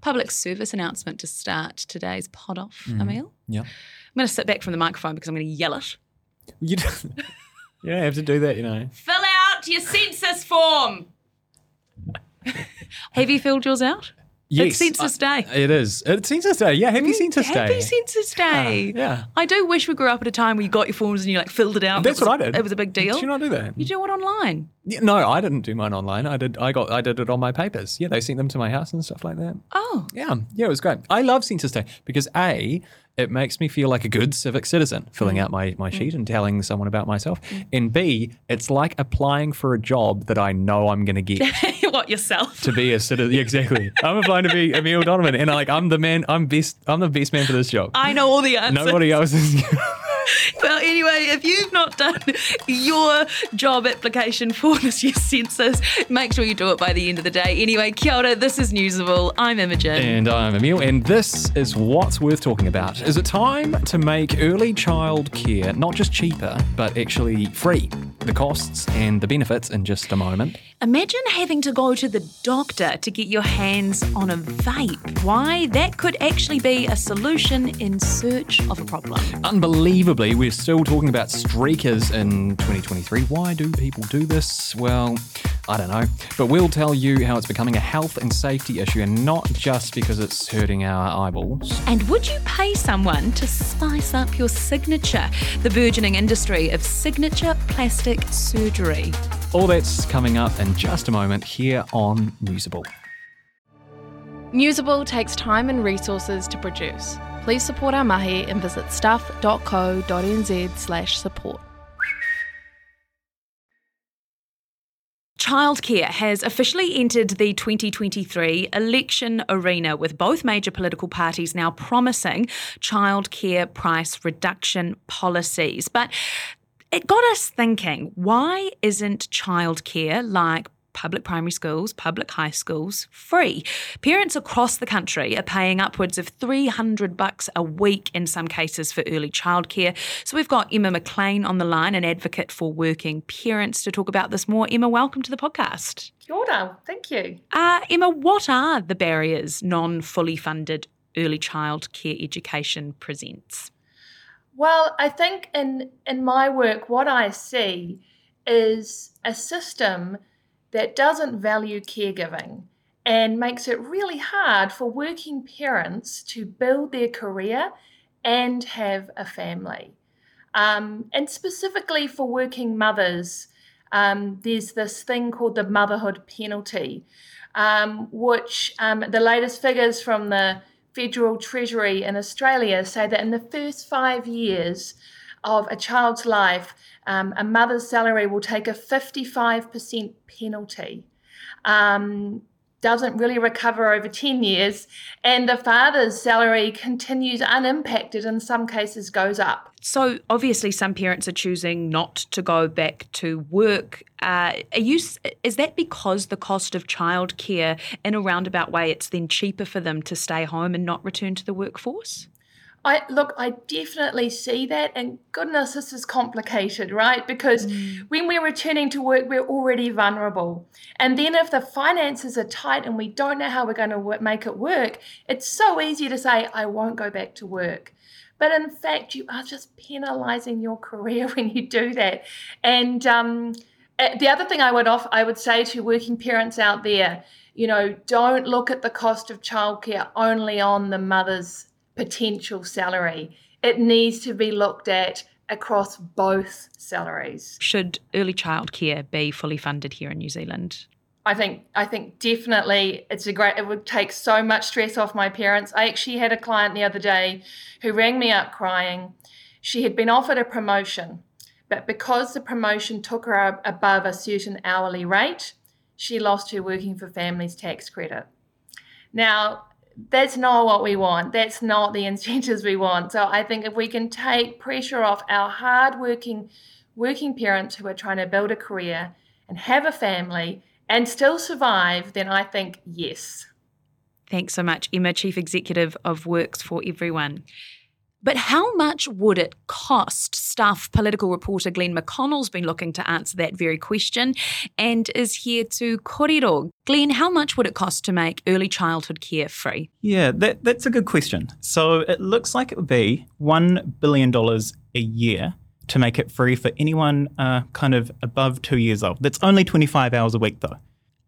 public service announcement to start today's pod off, mm. Emil. Yeah. I'm going to sit back from the microphone because I'm going to yell it. You don't, you don't have to do that, you know. Fill out your census form. Have you filled yours out? It's Census Day. It is. It's Census Day. Yeah, happy Census Day. Happy Census Day. yeah. I do wish we grew up at a time where you got your forms and you like filled it out. That's It was- what I did. It was a big deal. Did you not do that? You do it online. Yeah, no, I didn't do mine online. I did. I got. I did it on my papers. Yeah, they sent them to my house and stuff like that. Oh, Yeah, yeah, it was great. I love Census Day because a it makes me feel like a good civic citizen filling Mm. out my, my sheet and telling someone about myself. And b it's like applying for a job that I know I'm going to get what yourself? to be a citizen. Exactly. I'm applying to be Emil Donovan, and like I'm the man. I'm best. I'm the best man for this job. I know all the answers. Nobody else is. Well, anyway, if you've not done your job application for this year's census, make sure you do it by the end of the day. Anyway, kia ora, this is Newsable. I'm Imogen. And I'm Emil, and this is what's worth talking about. Is it time to make early child care not just cheaper, but actually free? The costs and the benefits in just a moment. Imagine having to go to the doctor to get your hands on a vape. Why? That could actually be a solution in search of a problem. Unbelievably, we're still talking about streakers in 2023. Why do people do this? Well, I don't know. But we'll tell you how it's becoming a health and safety issue, and not just because it's hurting our eyeballs. And would you pay someone to spice up your signature? The burgeoning industry of signature plastic surgery. All that's coming up in just a moment here on Newsable. Newsable takes time and resources to produce. Please support our mahi and visit stuff.co.nz slash support. Childcare has officially entered the 2023 election arena, with both major political parties now promising childcare price reduction policies. But it got us thinking why isn't childcare like public primary schools, public high schools free? Parents across the country are paying upwards of 300 bucks a week in some cases for early childcare. So we've got Emma McLean on the line, an advocate for working parents, to talk about this more. Emma, welcome to the podcast. Kia ora, thank you. Uh, Emma, what are the barriers non fully funded early childcare education presents? Well, I think in in my work, what I see is a system that doesn't value caregiving and makes it really hard for working parents to build their career and have a family. Um, and specifically for working mothers, um, there's this thing called the motherhood penalty, um, which um, the latest figures from the Federal Treasury in Australia say that in the first five years of a child's life, um, a mother's salary will take a 55% penalty. Um, doesn't really recover over 10 years, and the father's salary continues unimpacted, in some cases, goes up. So obviously, some parents are choosing not to go back to work. Uh, are you? Is that because the cost of childcare, in a roundabout way, it's then cheaper for them to stay home and not return to the workforce? I look, I definitely see that, and goodness, this is complicated, right? Because when we're returning to work, we're already vulnerable, and then if the finances are tight and we don't know how we're going to make it work, it's so easy to say, "I won't go back to work." But in fact, you are just penalising your career when you do that. And um, the other thing I would off, I would say to working parents out there, you know, don't look at the cost of childcare only on the mother's potential salary. It needs to be looked at across both salaries. Should early childcare be fully funded here in New Zealand? I think I think definitely it's a great it would take so much stress off my parents. I actually had a client the other day who rang me up crying. She had been offered a promotion, but because the promotion took her above a certain hourly rate, she lost her working for families tax credit. Now, that's not what we want. That's not the incentives we want. So I think if we can take pressure off our hardworking working parents who are trying to build a career and have a family and still survive, then I think yes. Thanks so much, Emma, Chief Executive of Works for Everyone. But how much would it cost? Stuff? political reporter Glenn McConnell's been looking to answer that very question and is here to korero. Glenn, how much would it cost to make early childhood care free? Yeah, that, that's a good question. So it looks like it would be $1 billion a year to make it free for anyone uh, kind of above two years old. That's only 25 hours a week, though.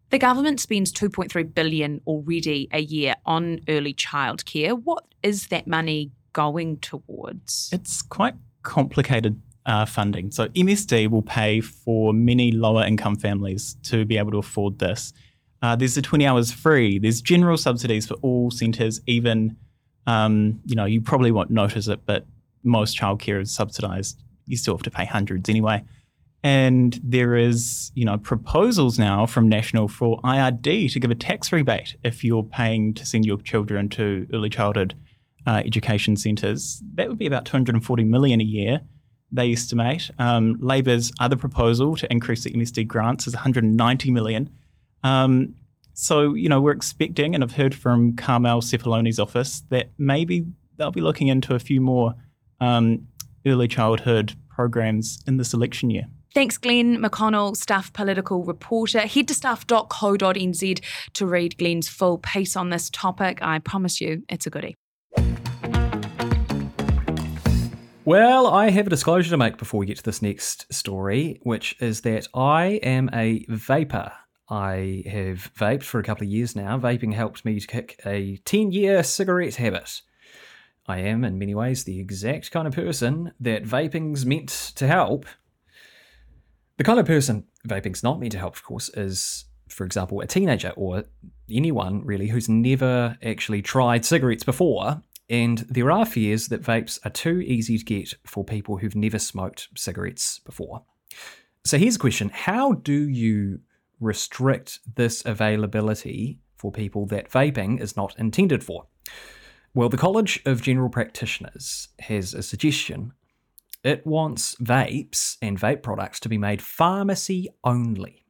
The government spends 2.3 billion already a year on early childcare. What is that money going towards? It's quite complicated uh, funding. So MSD will pay for many lower income families to be able to afford this. Uh, there's the 20 hours free. There's general subsidies for all centres, even, um, you know, you probably won't notice it, but most childcare is subsidised. You still have to pay hundreds anyway. And there is, you know, proposals now from National for IRD to give a tax rebate if you're paying to send your children to early childhood uh, education centres. That would be about 240 million a year, they estimate. Um, Labor's other proposal to increase the MSD grants is 190 million. Um, so, you know, we're expecting, and I've heard from Carmel Sepuloni's office, that maybe they'll be looking into a few more um, early childhood programs in this election year. Thanks, Glenn McConnell, Stuff political reporter. Head to stuff.co.nz to read Glenn's full piece on this topic. I promise you, it's a goodie. Well, I have a disclosure to make before we get to this next story, which is that I am a vapor. I have vaped for a couple of years now. Vaping helped me to kick a 10 year cigarette habit. I am, in many ways, the exact kind of person that vaping's meant to help. The kind of person vaping's not meant to help, of course, is, for example, a teenager or anyone really who's never actually tried cigarettes before and there are fears that vapes are too easy to get for people who've never smoked cigarettes before. So here's a question How do you restrict this availability for people that vaping is not intended for? Well, the College of General Practitioners has a suggestion. It wants vapes and vape products to be made pharmacy only.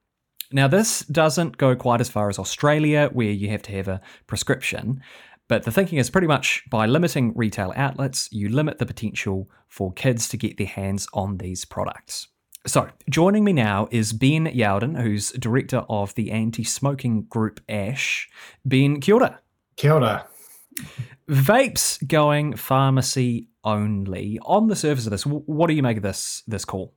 Now, this doesn't go quite as far as Australia, where you have to have a prescription, but the thinking is pretty much by limiting retail outlets, you limit the potential for kids to get their hands on these products. So, joining me now is Ben Youdan, who's director of the anti smoking group ASH. Ben, kia ora. Kia ora. Vapes going pharmacy only. On the surface of this, what do you make of this this call?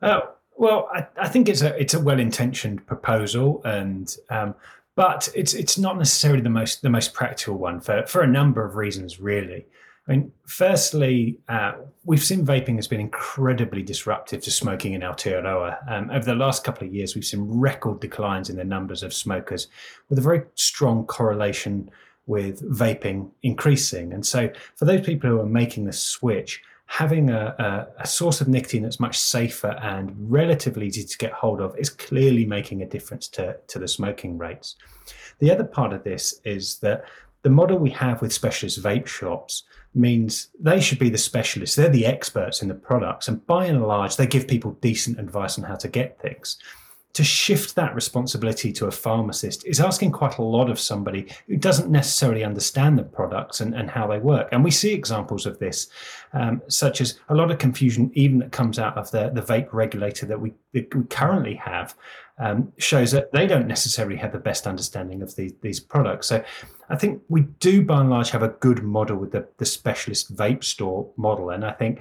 Uh, well, I, I, think it's a it's a well intentioned proposal, and um, but it's it's not necessarily the most the most practical one for for a number of reasons, really. I mean, firstly, uh, we've seen vaping has been incredibly disruptive to smoking in Aotearoa. Um, over the last couple of years, we've seen record declines in the numbers of smokers, with a very strong correlation with vaping increasing. And so, for those people who are making the switch, having a, a, a, source of nicotine that's much safer and relatively easy to get hold of is clearly making a difference to, to the smoking rates. The other part of this is that the model we have with specialist vape shops means they should be the specialists. They're the experts in the products. And by and large, they give people decent advice on how to get things to shift that responsibility to a pharmacist is asking quite a lot of somebody who doesn't necessarily understand the products and, and how they work. And we see examples of this, um, such as a lot of confusion, even that comes out of the, the vape regulator that we, that we currently have, um, shows that they don't necessarily have the best understanding of the, these products. So I think we do, by and large, have a good model with the, the specialist vape store model. And I think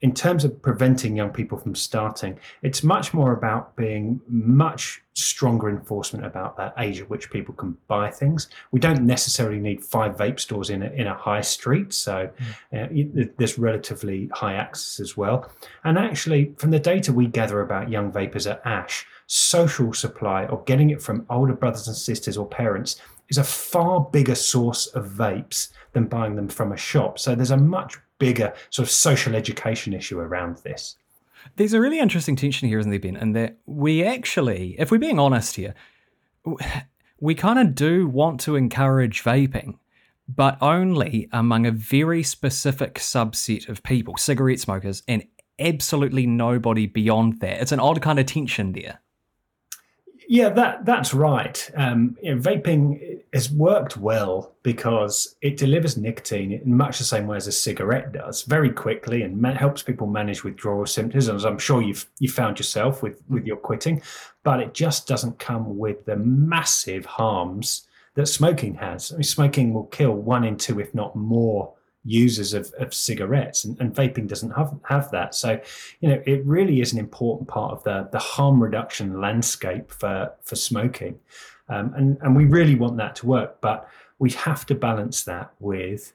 in terms of preventing young people from starting, it's much more about being much stronger enforcement about that age at which people can buy things. We don't necessarily need five vape stores in a, in a high street, so mm. uh, there's relatively high access as well. And actually, from the data we gather about young vapors at ASH, social supply or getting it from older brothers and sisters or parents is a far bigger source of vapes than buying them from a shop. So there's a much bigger sort of social education issue around this. There's a really interesting tension here, isn't there, Ben? And that we actually, if we're being honest here, we kind of do want to encourage vaping, but only among a very specific subset of people, cigarette smokers, and absolutely nobody beyond that. It's an odd kind of tension there. Yeah, that that's right. Um, you know, vaping has worked well because it delivers nicotine in much the same way as a cigarette does, very quickly, and ma- helps people manage withdrawal symptoms. As I'm sure you've you found yourself with with your quitting, but it just doesn't come with the massive harms that smoking has. I mean, smoking will kill one in two, if not more, users of, of cigarettes, and, and vaping doesn't have have that. So, you know, it really is an important part of the the harm reduction landscape for for smoking. Um, and, and we really want that to work, but we have to balance that with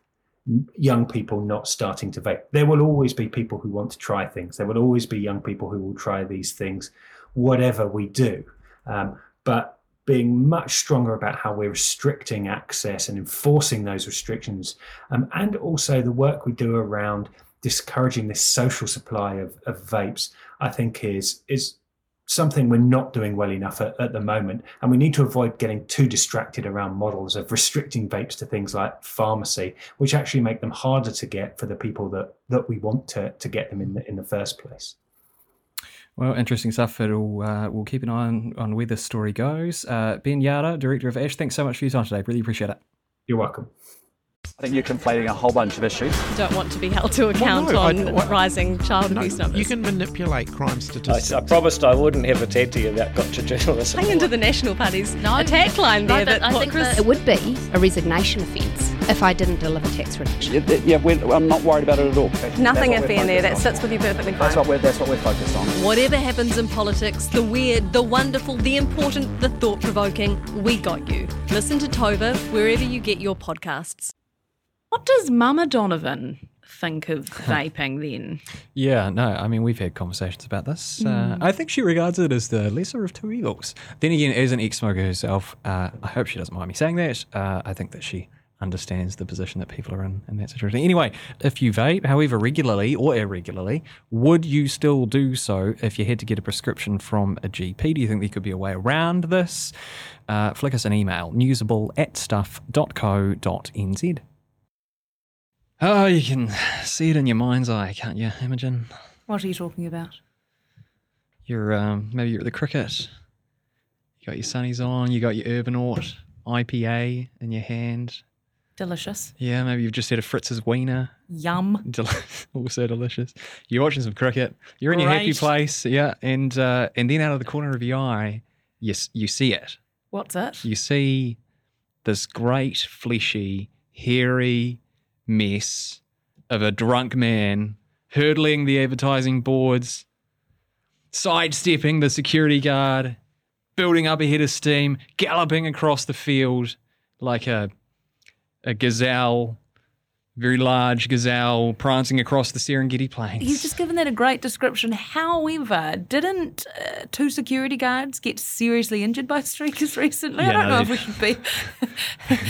young people not starting to vape. There will always be people who want to try things. There will always be young people who will try these things, whatever we do. Um, but being much stronger about how we're restricting access and enforcing those restrictions, um, and also the work we do around discouraging this social supply of, of vapes, I think is is something we're not doing well enough at, at, the moment. And we need to avoid getting too distracted around models of restricting vapes to things like pharmacy, which actually make them harder to get for the people that, that we want to, to get them in the, in the first place. Well, interesting stuff. It'll, uh, we'll keep an eye on, on where this story goes. Uh, ben Youdan, Director of ASH, thanks so much for your time today. Really appreciate it. You're welcome. I think you're conflating a whole bunch of issues. Don't want to be held to account well, no, on I, rising child abuse no, numbers. You can manipulate crime statistics. I, I, promised I wouldn't ever TED to you about gotcha journalism. Hang into the National Party's no, attack line there. that I think Chris... it would be a resignation offence if I didn't deliver tax reduction. Yeah, yeah I'm not worried about it at all. Nothing iffy in there. That sits with you perfectly fine. That's what, we're, that's what we're focused on. Whatever happens in politics, the weird, the wonderful, the important, the thought provoking, we got you. Listen to Tova wherever you get your podcasts. What does Mama Donovan think of vaping then? Yeah, no, I mean, we've had conversations about this. Mm. Uh. I think she regards it as the lesser of two evils. Then again, as an ex smoker herself, uh, I hope she doesn't mind me saying that. Uh, I think that she understands the position that people are in in that situation. Anyway, if you vape, however regularly or irregularly, would you still do so if you had to get a prescription from a GP? Do you think there could be a way around this? Uh, flick us an email, newsable at stuff.co.nz. Oh, you can see it in your mind's eye, can't you, Imogen? What are you talking about? You're um, maybe you're at the cricket. You got your sunnies on. You got your Urban Urbanaut IPA in your hand. Delicious. Yeah, maybe you've just had a Fritz's wiener. Yum. Del- also delicious. You're watching some cricket. You're in your happy place. Yeah, and uh, and then out of the corner of your eye, yes, you see it. What's it? You see this great, fleshy, hairy, mess of a drunk man hurdling the advertising boards, sidestepping the security guard, building up a head of steam, galloping across the field like a a gazelle very large gazelle prancing across the Serengeti plains. You've just given that a great description. However, didn't uh, two security guards get seriously injured by streakers recently? Yeah, I don't no, know if we should be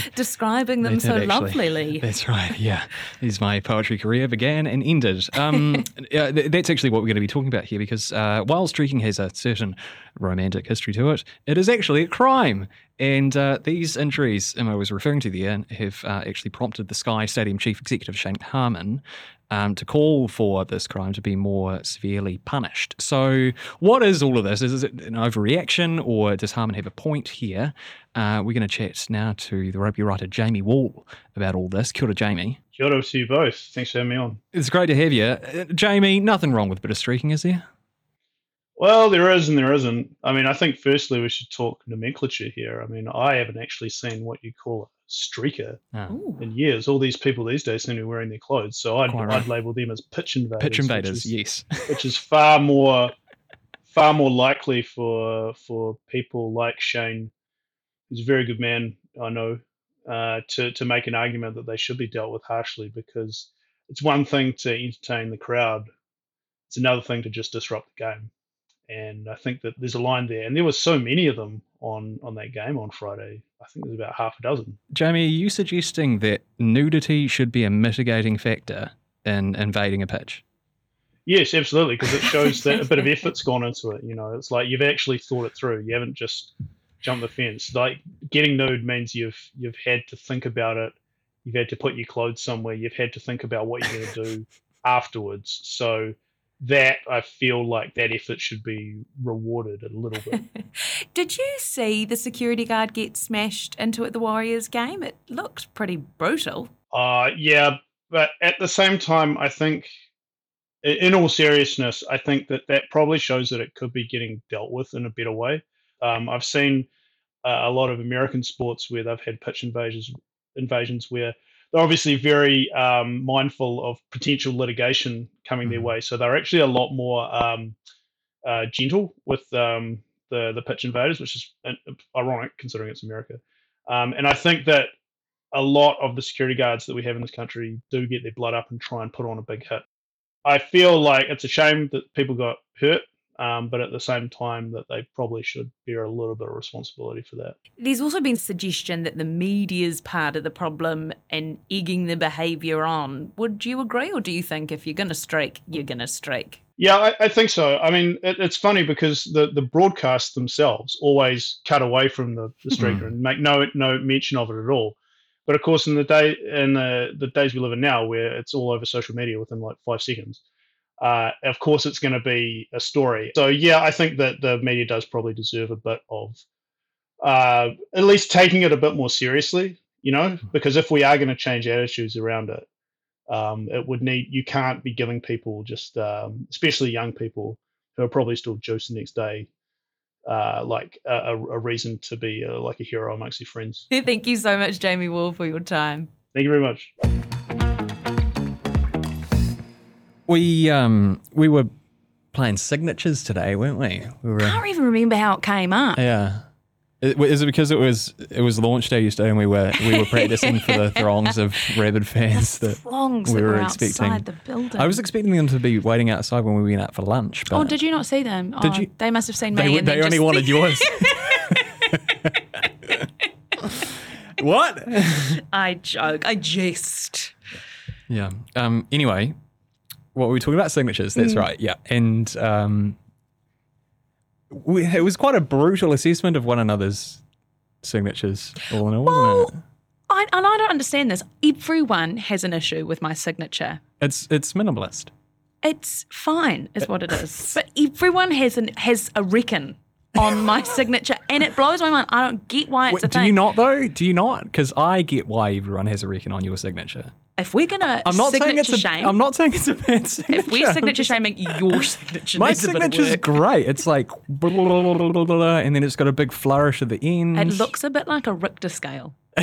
describing them so actually. lovelily. That's right. Yeah, is my poetry career began and ended. Um, that's actually what we're going to be talking about here, because uh, while streaking has a certain romantic history to it, it is actually a crime. And uh, these injuries Emma was referring to there have uh, actually prompted the Sky Stadium chief executive Shane Harmon, um, to call for this crime to be more severely punished. So, what is all of this? Is it an overreaction, or does Harmon have a point here? Uh, we're going to chat now to the rugby writer Jamie Wall about all this. Kia ora, Jamie. Kia ora to you both. Thanks for having me on. It's great to have you. Uh, Jamie, nothing wrong with a bit of streaking, is there? Well, there is and there isn't. I mean, I think firstly we should talk nomenclature here. I mean, I haven't actually seen what you call a streaker oh. in years. All these people these days seem to be wearing their clothes, so I'd, right. I'd label them as pitch invaders. Pitch invaders, which is, yes. which is far more, far more likely for for people like Shane, who's a very good man, I know, uh, to to make an argument that they should be dealt with harshly because it's one thing to entertain the crowd, it's another thing to just disrupt the game and I think that there's a line there, and there were so many of them on on that game on Friday. I think there's about half a dozen. Jamie, are you suggesting that nudity should be a mitigating factor in invading a pitch? Yes, absolutely, because it shows that a bit of effort's gone into it. You know, it's like you've actually thought it through. You haven't just jumped the fence. Like getting nude means you've you've had to think about it. You've had to put your clothes somewhere. You've had to think about what you're going to do afterwards. So that I feel like that effort should be rewarded a little bit. Did you see the security guard get smashed into at the Warriors game? It looked pretty brutal. Uh, yeah, but at the same time, I think, in all seriousness, I think that that probably shows that it could be getting dealt with in a better way. Um, I've seen uh, a lot of American sports where they've had pitch invasions, invasions where they're obviously very um, mindful of potential litigation coming their way. So they're actually a lot more um, uh, gentle with um, the the pitch invaders, which is ironic considering it's America. Um, and I think that a lot of the security guards that we have in this country do get their blood up and try and put on a big hit. I feel like it's a shame that people got hurt, um, but at the same time that they probably should bear a little bit of responsibility for that. There's also been suggestion that the media's part of the problem and egging the behaviour on. Would you agree, or do you think if you're going to streak, you're going to streak? Yeah, I, I, think so. I mean, it, it's funny because the, the broadcasts themselves always cut away from the, the streaker mm. and make no no mention of it at all. But of course, in the day in the, the days we live in now, where it's all over social media within like five seconds, uh, of course it's going to be a story. So yeah, I think that the media does probably deserve a bit of uh, at least taking it a bit more seriously. You know, hmm. because if we are going to change attitudes around it, um, it would need you can't be giving people just, um, especially young people who are probably still juiced the next day, uh, like a, a, reason to be uh, like a hero amongst your friends. Thank you so much, Jamie Wall, for your time. Thank you very much. We um we were playing signatures today, weren't we? we were, I can't even remember how it came up. Yeah. Is it because it was it was launch day yesterday and we were we were practicing for the throngs of rabid fans that we were, were expecting. the building. I was expecting them to be waiting outside when we went out for lunch. But oh, did you not see them? Did oh, you? They must have seen me. They, they only wanted yours. what? I joke. I jest. Yeah. Um. Anyway, what were we talking about? Signatures. That's mm. right. Yeah. And um, we, it was quite a brutal assessment of one another's signatures, all in all, well, wasn't it? I, and I don't understand this. Everyone has an issue with my signature. It's it's minimalist. It's fine, is what it is. But everyone has an has a reckon on my signature, and it blows my mind. I don't get why it's Wait, a thing. Do you not though? Do you not? Because I get why everyone has a reckon on your signature if we're gonna I'm not saying it's a, shame, I'm not saying it's a bad signature. If we're signature shaming your signature, my signature is great. It's like blah, blah, blah, and then it's got a big flourish at the end. It looks a bit like a Richter scale.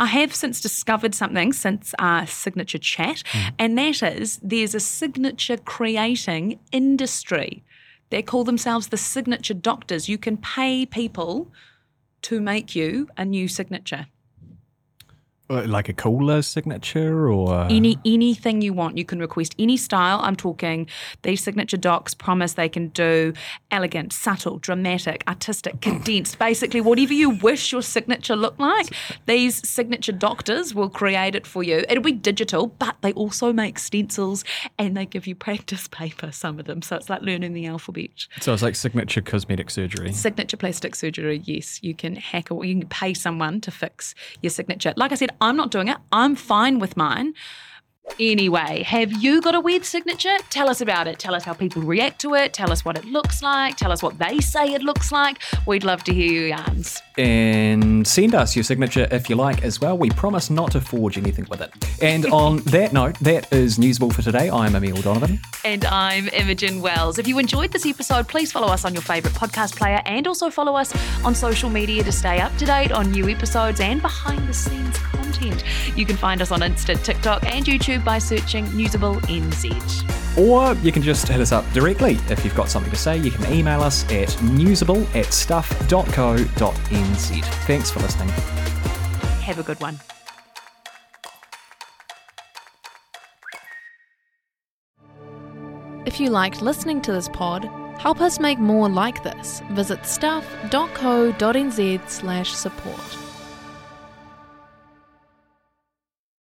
I have since discovered something since our signature chat, mm. and that is there's a signature creating industry. They call themselves the signature doctors. You can pay people to make you a new signature. Uh, like a cooler signature or any anything you want you can request any style. I'm talking these signature docs promise they can do elegant subtle dramatic artistic condensed basically whatever you wish your signature looked like. These signature doctors will create it for you. It'll be digital but they also make stencils and they give you practice paper some of them. So it's like learning the alphabet. So it's like signature cosmetic surgery. Signature plastic surgery yes. You can hack or you can pay someone to fix your signature. Like i said I'm not doing it. I'm fine with mine. Anyway, have you got a weird signature? Tell us about it. Tell us how people react to it. Tell us what it looks like. Tell us what they say it looks like. We'd love to hear your yarns. And send us your signature if you like as well. We promise not to forge anything with it. And on that note, that is Newsable for today. I'm Emil Donovan. And I'm Imogen Wells. If you enjoyed this episode, please follow us on your favourite podcast player and also follow us on social media to stay up to date on new episodes and behind the scenes content. You can find us on Insta, TikTok, and YouTube by searching Newsable NZ. Or you can just hit us up directly. If you've got something to say, you can email us at newsable at stuff.co.nz. Thanks for listening. Have a good one. If you liked listening to this pod, help us make more like this. Visit stuff.co.nz slash support.